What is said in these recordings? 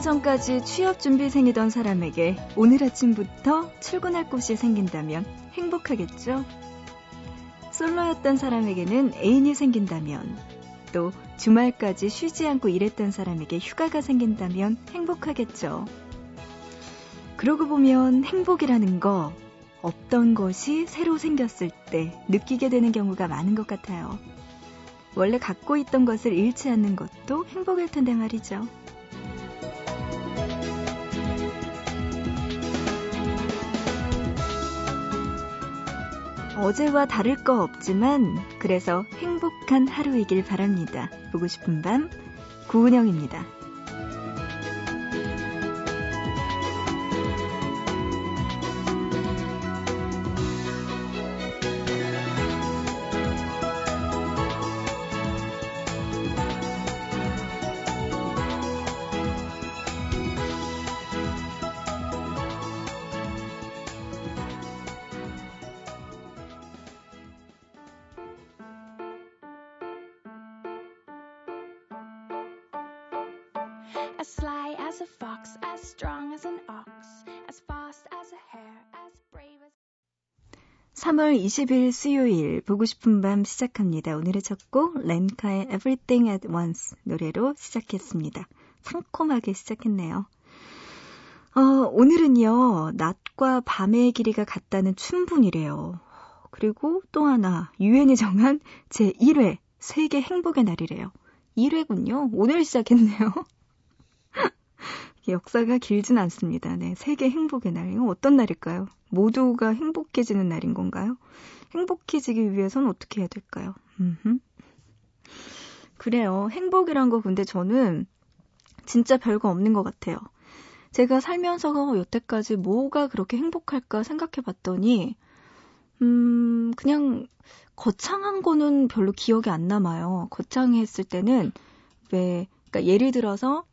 전까지 취업 준비생이던 사람에게 오늘 아침부터 출근할 곳이 생긴다면 행복하겠죠? 솔로였던 사람에게는 애인이 생긴다면, 또 주말까지 쉬지 않고 일했던 사람에게 휴가가 생긴다면 행복하겠죠. 그러고 보면 행복이라는 거 없던 것이 새로 생겼을 때 느끼게 되는 경우가 많은 것 같아요. 원래 갖고 있던 것을 잃지 않는 것도 행복일 텐데 말이죠. 어제와 다를 거 없지만 그래서 행복한 하루이길 바랍니다. 보고 싶은 밤 구은영입니다. 3월 20일 수요일 보고 싶은 밤 시작합니다. 오늘의 첫 곡 렌카의 Everything at Once 노래로 시작했습니다. 상콤하게 시작했네요. 어, 오늘은요 낮과 밤의 길이가 같다는 춘분이래요. 그리고 또 하나 유엔이 정한 제 1회 세계 행복의 날이래요. 1회군요. 오늘 시작했네요. 역사가 길진 않습니다. 네, 세계 행복의 날. 이거 어떤 날일까요? 모두가 행복해지는 날인 건가요? 행복해지기 위해서는 어떻게 해야 될까요? 음흠. 그래요. 행복이란 거 근데 저는 진짜 별거 없는 것 같아요. 제가 살면서 여태까지 뭐가 그렇게 행복할까 생각해 봤더니, 음, 그냥 거창한 거는 별로 기억이 안 남아요. 거창했을 때는 왜, 그러니까 예를 들어서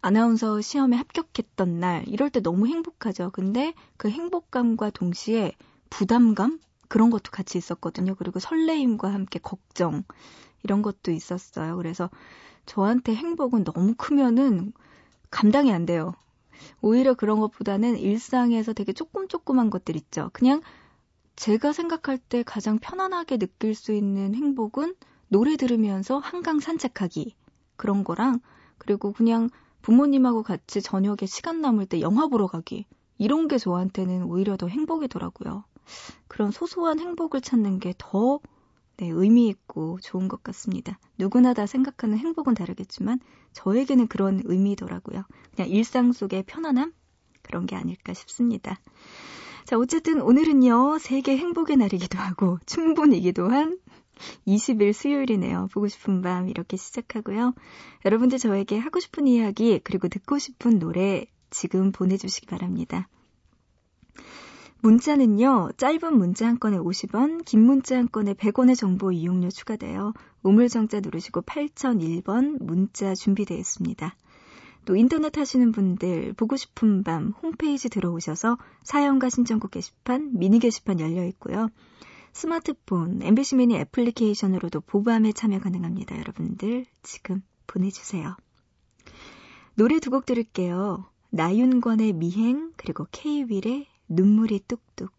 아나운서 시험에 합격했던 날, 이럴 때 너무 행복하죠. 근데 그 행복감과 동시에 부담감? 그런 것도 같이 있었거든요. 그리고 설레임과 함께 걱정. 이런 것도 있었어요. 그래서 저한테 행복은 너무 크면은 감당이 안 돼요. 오히려 그런 것보다는 일상에서 되게 조금 조그만 것들 있죠. 그냥 제가 생각할 때 가장 편안하게 느낄 수 있는 행복은 노래 들으면서 한강 산책하기. 그런 거랑, 그리고 그냥 부모님하고 같이 저녁에 시간 남을 때 영화 보러 가기. 이런 게 저한테는 오히려 더 행복이더라고요. 그런 소소한 행복을 찾는 게더 네, 의미 있고 좋은 것 같습니다. 누구나 다 생각하는 행복은 다르겠지만 저에게는 그런 의미더라고요. 그냥 일상 속의 편안함? 그런 게 아닐까 싶습니다. 자, 어쨌든 오늘은요, 세계 행복의 날이기도 하고, 충분이기도 한 20일 수요일이네요. 보고 싶은 밤 이렇게 시작하고요. 여러분들 저에게 하고 싶은 이야기 그리고 듣고 싶은 노래 지금 보내주시기 바랍니다. 문자는요, 짧은 문자 한 건에 50원, 긴 문자 한 건에 100원의 정보 이용료 추가되어 우물정자 누르시고 8001번 문자 준비되어 있습니다. 또 인터넷 하시는 분들 보고 싶은 밤 홈페이지 들어오셔서 사연과 신청곡 게시판, 미니 게시판 열려 있고요. 스마트폰, MBC 미니 애플리케이션으로도 보밤에 참여 가능합니다. 여러분들 지금 보내주세요. 노래 두 곡 들을게요. 나윤권의 미행 그리고 케이윌의 눈물이 뚝뚝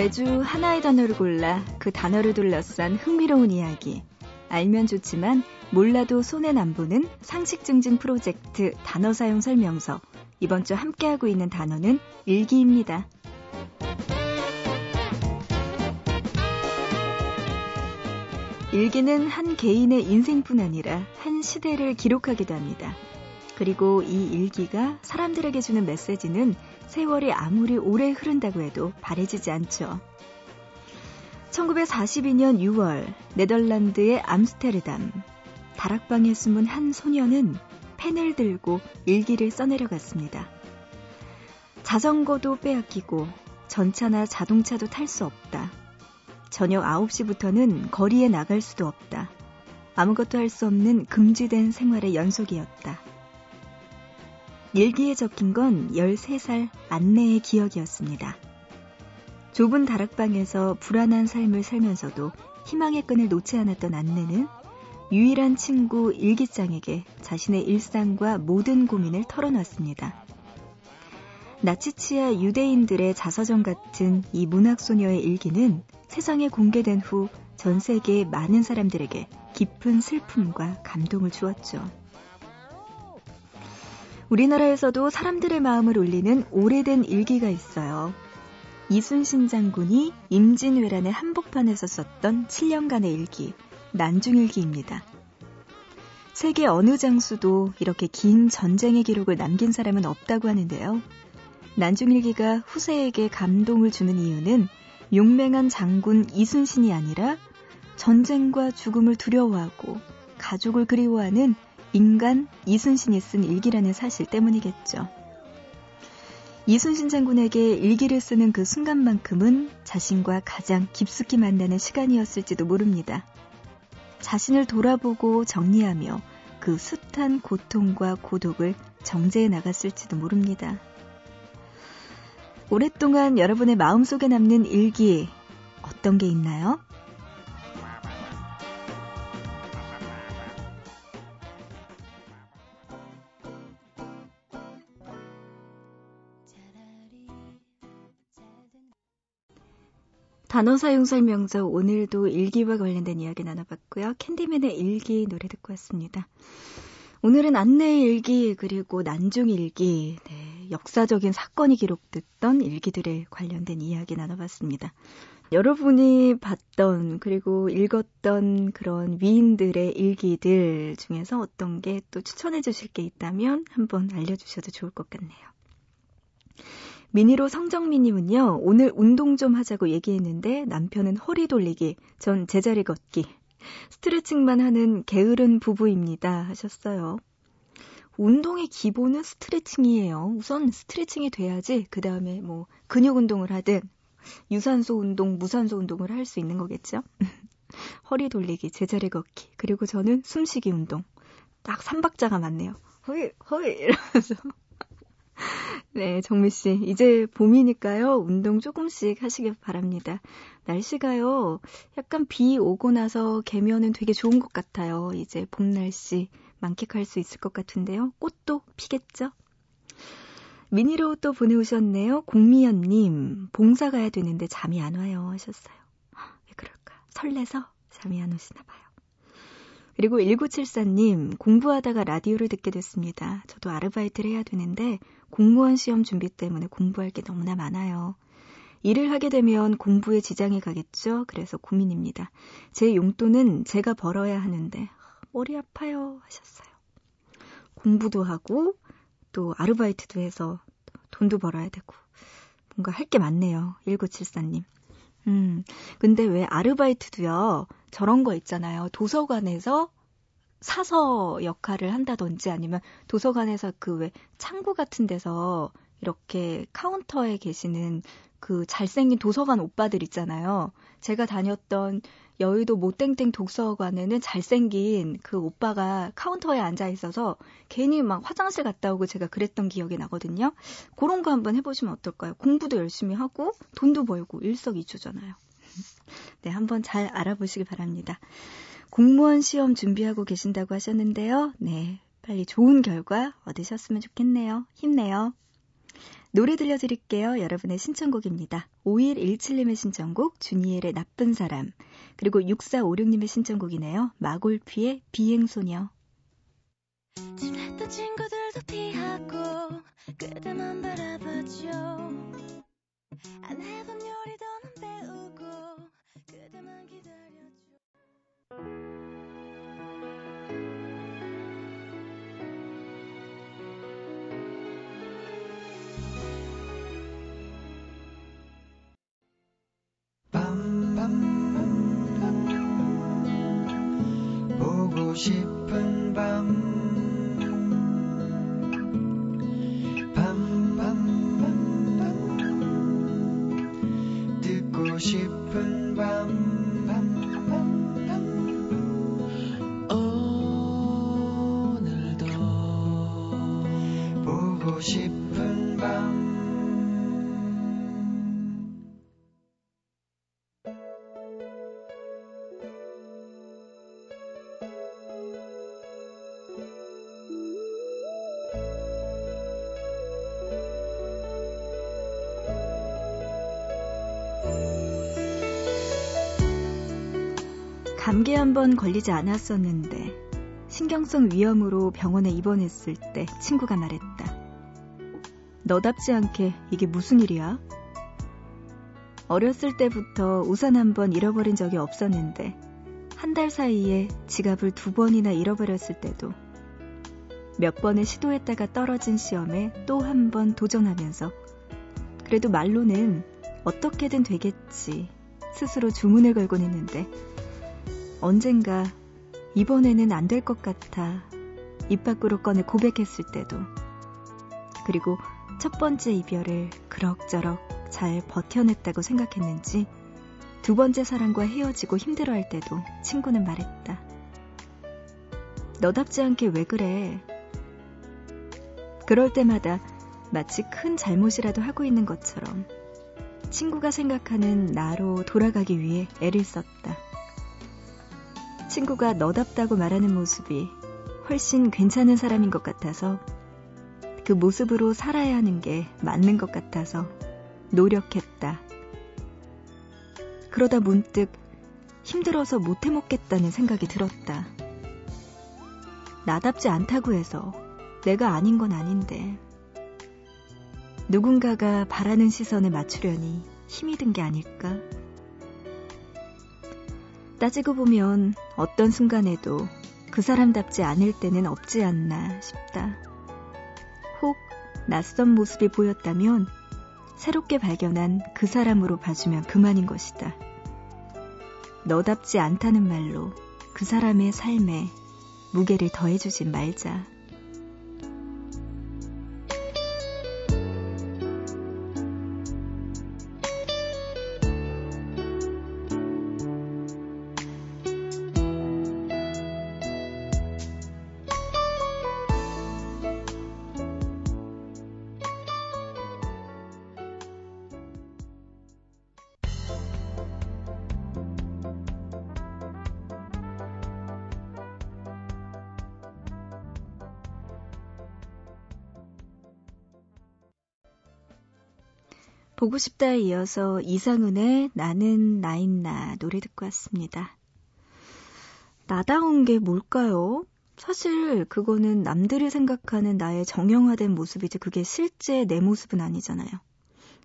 매주 하나의 단어를 골라 그 단어를 둘러싼 흥미로운 이야기. 알면 좋지만 몰라도 손에 안 보는 상식 증진 프로젝트 단어 사용 설명서. 이번 주 함께하고 있는 단어는 일기입니다. 일기는 한 개인의 인생뿐 아니라 한 시대를 기록하기도 합니다. 그리고 이 일기가 사람들에게 주는 메시지는 세월이 아무리 오래 흐른다고 해도 바래지지 않죠. 1942년 6월 네덜란드의 암스테르담 다락방에 숨은 한 소녀는 펜을 들고 일기를 써내려갔습니다. 자전거도 빼앗기고 전차나 자동차도 탈 수 없다. 저녁 9시부터는 거리에 나갈 수도 없다. 아무것도 할 수 없는 금지된 생활의 연속이었다. 일기에 적힌 건 13살 안내의 기억이었습니다. 좁은 다락방에서 불안한 삶을 살면서도 희망의 끈을 놓지 않았던 안내는 유일한 친구 일기장에게 자신의 일상과 모든 고민을 털어놨습니다. 나치치아 유대인들의 자서전 같은 이 문학소녀의 일기는 세상에 공개된 후 전 세계의 많은 사람들에게 깊은 슬픔과 감동을 주었죠. 우리나라에서도 사람들의 마음을 울리는 오래된 일기가 있어요. 이순신 장군이 임진왜란의 한복판에서 썼던 7년간의 일기, 난중일기입니다. 세계 어느 장수도 이렇게 긴 전쟁의 기록을 남긴 사람은 없다고 하는데요. 난중일기가 후세에게 감동을 주는 이유는 용맹한 장군 이순신이 아니라 전쟁과 죽음을 두려워하고 가족을 그리워하는 인간 이순신이 쓴 일기라는 사실 때문이겠죠. 이순신 장군에게 일기를 쓰는 그 순간만큼은 자신과 가장 깊숙이 만나는 시간이었을지도 모릅니다. 자신을 돌아보고 정리하며 그 숱한 고통과 고독을 정제해 나갔을지도 모릅니다. 오랫동안 여러분의 마음속에 남는 일기 어떤 게 있나요? 단어 사용 설명서 오늘도 일기와 관련된 이야기 나눠봤고요. 캔디맨의 일기 노래 듣고 왔습니다. 오늘은 안내 일기 그리고 난중 일기 네, 역사적인 사건이 기록됐던 일기들에 관련된 이야기 나눠봤습니다. 여러분이 봤던 그리고 읽었던 그런 위인들의 일기들 중에서 어떤 게 또 추천해 주실 게 있다면 한번 알려주셔도 좋을 것 같네요. 미니로 성정미님은요, 오늘 운동 좀 하자고 얘기했는데 남편은 허리 돌리기, 전 제자리 걷기, 스트레칭만 하는 게으른 부부입니다. 하셨어요. 운동의 기본은 스트레칭이에요. 우선 스트레칭이 돼야지, 그 다음에 뭐, 근육 운동을 하든, 유산소 운동, 무산소 운동을 할 수 있는 거겠죠? 허리 돌리기, 제자리 걷기, 그리고 저는 숨쉬기 운동. 딱 3박자가 맞네요. 허이, 허이, 이러면서. 네, 정미 씨. 이제 봄이니까요. 운동 조금씩 하시길 바랍니다. 날씨가요. 약간 비 오고 나서 개면은 되게 좋은 것 같아요. 이제 봄 날씨 만끽할 수 있을 것 같은데요. 꽃도 피겠죠? 미니로 또 보내오셨네요. 공미연님, 봉사 가야 되는데 잠이 안 와요. 하셨어요. 왜 그럴까? 설레서 잠이 안 오시나 봐요. 그리고 1974님, 공부하다가 라디오를 듣게 됐습니다. 저도 아르바이트를 해야 되는데 공무원 시험 준비 때문에 공부할 게 너무나 많아요. 일을 하게 되면 공부에 지장이 가겠죠? 그래서 고민입니다. 제 용돈은 제가 벌어야 하는데 머리 아파요 하셨어요. 공부도 하고 또 아르바이트도 해서 돈도 벌어야 되고 뭔가 할 게 많네요. 1974님. 음, 근데 왜 아르바이트도요, 저런 거 있잖아요. 도서관에서 사서 역할을 한다든지 아니면 도서관에서 그 왜 창구 같은 데서 이렇게 카운터에 계시는 그 잘생긴 도서관 오빠들 있잖아요. 제가 다녔던 여의도 모땡땡 독서관에는 잘생긴 그 오빠가 카운터에 앉아 있어서 괜히 막 화장실 갔다 오고 제가 그랬던 기억이 나거든요. 그런 거 한번 해보시면 어떨까요? 공부도 열심히 하고 돈도 벌고 일석이조잖아요. 네, 한번 잘 알아보시기 바랍니다. 공무원 시험 준비하고 계신다고 하셨는데요. 네, 빨리 좋은 결과 얻으셨으면 좋겠네요. 힘내요. 노래 들려드릴게요. 여러분의 신청곡입니다. 5117님의 신청곡, 주니엘의 나쁜 사람. 그리고 6456님의 신청곡이네요. 마골피의 비행소녀. 친했던 친구들도 피하고 그대만 바라봐줘 안 해본 요리도 난 배우고 그대만 기다 려줘 감기 한 번 걸리지 않았었는데 신경성 위염으로 병원에 입원했을 때 친구가 말했다. 너답지 않게 이게 무슨 일이야? 어렸을 때부터 우산 한 번 잃어버린 적이 없었는데 한 달 사이에 지갑을 두 번이나 잃어버렸을 때도 몇 번을 시도했다가 떨어진 시험에 또 한 번 도전하면서 그래도 말로는 어떻게든 되겠지 스스로 주문을 걸곤 했는데 언젠가 이번에는 안 될 것 같아 입 밖으로 꺼내 고백했을 때도 그리고 첫 번째 이별을 그럭저럭 잘 버텨냈다고 생각했는지 두 번째 사랑과 헤어지고 힘들어할 때도 친구는 말했다. 너답지 않게 왜 그래? 그럴 때마다 마치 큰 잘못이라도 하고 있는 것처럼 친구가 생각하는 나로 돌아가기 위해 애를 썼다. 친구가 너답다고 말하는 모습이 훨씬 괜찮은 사람인 것 같아서 그 모습으로 살아야 하는 게 맞는 것 같아서 노력했다. 그러다 문득 힘들어서 못 해먹겠다는 생각이 들었다. 나답지 않다고 해서 내가 아닌 건 아닌데. 누군가가 바라는 시선에 맞추려니 힘이 든 게 아닐까? 따지고 보면 어떤 순간에도 그 사람답지 않을 때는 없지 않나 싶다. 혹 낯선 모습이 보였다면 새롭게 발견한 그 사람으로 봐주면 그만인 것이다. 너답지 않다는 말로 그 사람의 삶에 무게를 더해주지 말자. 보고 싶다에 이어서 이상은의 나는 나인나 노래 듣고 왔습니다. 나다운 게 뭘까요? 사실 그거는 남들이 생각하는 나의 정형화된 모습이지 그게 실제 내 모습은 아니잖아요.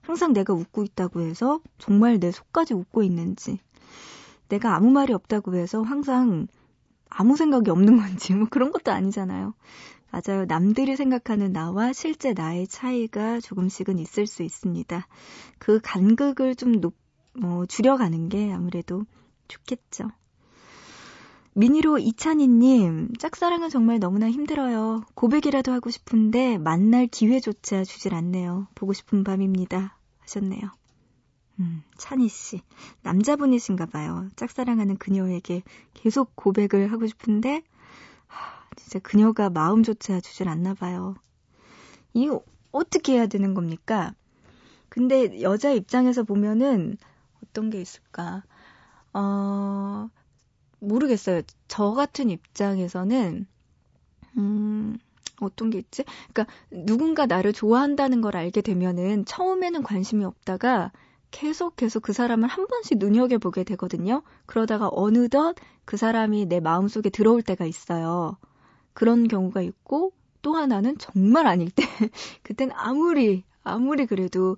항상 내가 웃고 있다고 해서 정말 내 속까지 웃고 있는지, 내가 아무 말이 없다고 해서 항상 아무 생각이 없는 건지 뭐 그런 것도 아니잖아요. 맞아요. 남들이 생각하는 나와 실제 나의 차이가 조금씩은 있을 수 있습니다. 그 간극을 좀 높, 뭐, 줄여가는 게 아무래도 좋겠죠. 미니로 이찬희님, 짝사랑은 정말 너무나 힘들어요. 고백이라도 하고 싶은데 만날 기회조차 주질 않네요. 보고 싶은 밤입니다. 하셨네요. 음, 찬희 씨. 남자분이신가 봐요. 짝사랑하는 그녀에게 계속 고백을 하고 싶은데 진짜 그녀가 마음조차 주질 않나 봐요. 이거 어떻게 해야 되는 겁니까? 근데 여자 입장에서 보면은 어떤 게 있을까? 어, 모르겠어요. 저 같은 입장에서는, 음, 어떤 게 있지? 그러니까 누군가 나를 좋아한다는 걸 알게 되면은 처음에는 관심이 없다가 계속 계속 그 사람을 한 번씩 눈여겨보게 되거든요. 그러다가 어느덧 그 사람이 내 마음속에 들어올 때가 있어요. 그런 경우가 있고 또 하나는 정말 아닐 때 그땐 아무리 아무리 그래도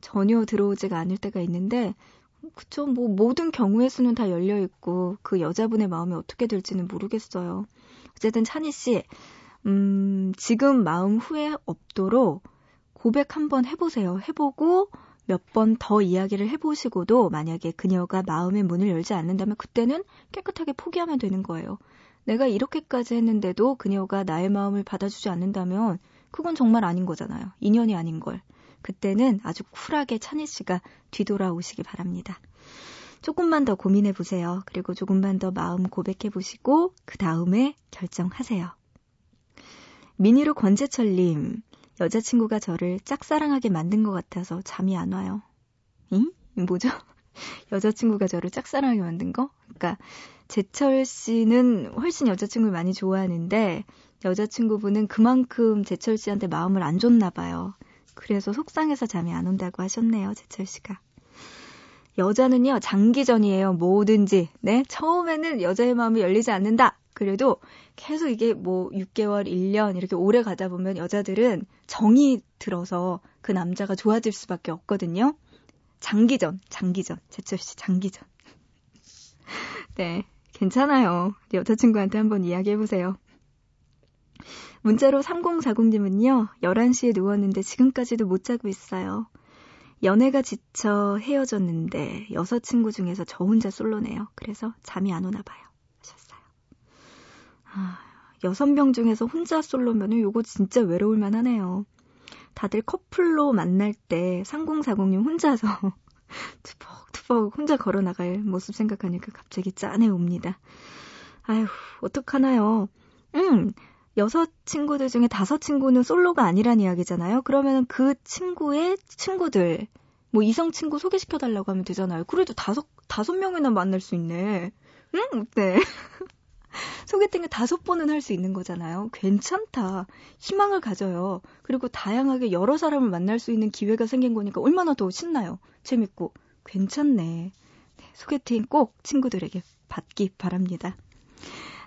전혀 들어오지가 않을 때가 있는데 그쵸. 뭐, 모든 경우의 수는 다 열려 있고, 그 여자분의 마음이 어떻게 될지는 모르겠어요. 어쨌든 찬희 씨, 음, 지금 마음 후회 없도록 고백 한번 해보세요. 해보고, 몇 번 더 이야기를 해보시고도 만약에 그녀가 마음의 문을 열지 않는다면 그때는 깨끗하게 포기하면 되는 거예요. 내가 이렇게까지 했는데도 그녀가 나의 마음을 받아주지 않는다면 그건 정말 아닌 거잖아요. 인연이 아닌 걸. 그때는 아주 쿨하게 찬희 씨가 뒤돌아오시기 바랍니다. 조금만 더 고민해 보세요. 그리고 조금만 더 마음 고백해 보시고 그 다음에 결정하세요. 미니로 권재철님, 여자친구가 저를 짝사랑하게 만든 것 같아서 잠이 안 와요. 응? 뭐죠? 여자친구가 저를 짝사랑하게 만든 거? 그러니까 재철 씨는 훨씬 여자친구를 많이 좋아하는데 여자친구분은 그만큼 재철 씨한테 마음을 안 줬나 봐요. 그래서 속상해서 잠이 안 온다고 하셨네요, 재철 씨가. 여자는요, 장기전이에요. 뭐든지. 네? 처음에는 여자의 마음이 열리지 않는다. 그래도 계속 이게 뭐 6개월, 1년 이렇게 오래 가다 보면 여자들은 정이 들어서 그 남자가 좋아질 수밖에 없거든요. 장기전, 장기전. 재철 씨, 장기전. 네. 괜찮아요. 여자친구한테 한번 이야기해보세요. 문자로 3040님은요, 11시에 누웠는데 지금까지도 못 자고 있어요. 연애가 지쳐 헤어졌는데 여섯 친구 중에서 저 혼자 솔로네요. 그래서 잠이 안 오나 봐요. 하셨어요. 아, 여섯 명 중에서 혼자 솔로면은 요거 진짜 외로울만 하네요. 다들 커플로 만날 때 3040님 혼자서 터벅터벅 혼자 걸어 나갈 모습 생각하니까 갑자기 짠해 옵니다. 아휴, 어떡하나요? 음, 여섯 친구들 중에 다섯 친구는 솔로가 아니란 이야기잖아요. 그러면 그 친구의 친구들, 뭐 이성 친구 소개시켜달라고 하면 되잖아요. 그래도 다섯, 다섯 명이나 만날 수 있네. 응? 네. 소개팅을 다섯 번은 할 수 있는 거잖아요. 괜찮다. 희망을 가져요. 그리고 다양하게 여러 사람을 만날 수 있는 기회가 생긴 거니까 얼마나 더 신나요. 재밌고. 괜찮네. 네, 소개팅 꼭 친구들에게 받기 바랍니다.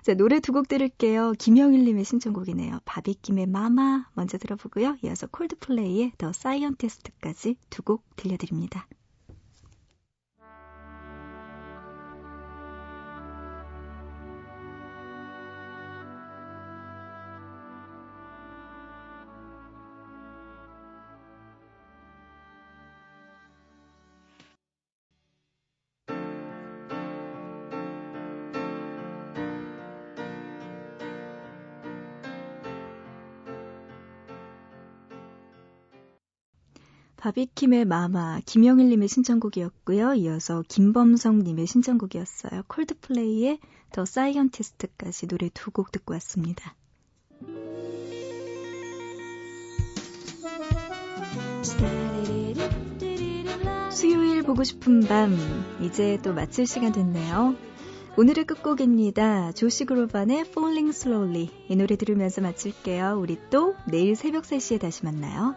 자, 노래 두 곡 들을게요. 김영일님의 신청곡이네요. 바비킴의 마마 먼저 들어보고요. 이어서 콜드플레이의 더 사이언티스트까지 두 곡 들려드립니다. 바비킴의 마마, 김영일님의 신청곡이었고요. 이어서 김범성님의 신청곡이었어요. 콜드플레이의 더 사이언티스트까지 노래 두 곡 듣고 왔습니다. 수요일 보고 싶은 밤, 이제 또 마칠 시간 됐네요. 오늘의 끝곡입니다. 조시 그로반의 Falling Slowly. 이 노래 들으면서 마칠게요. 우리 또 내일 새벽 3시에 다시 만나요.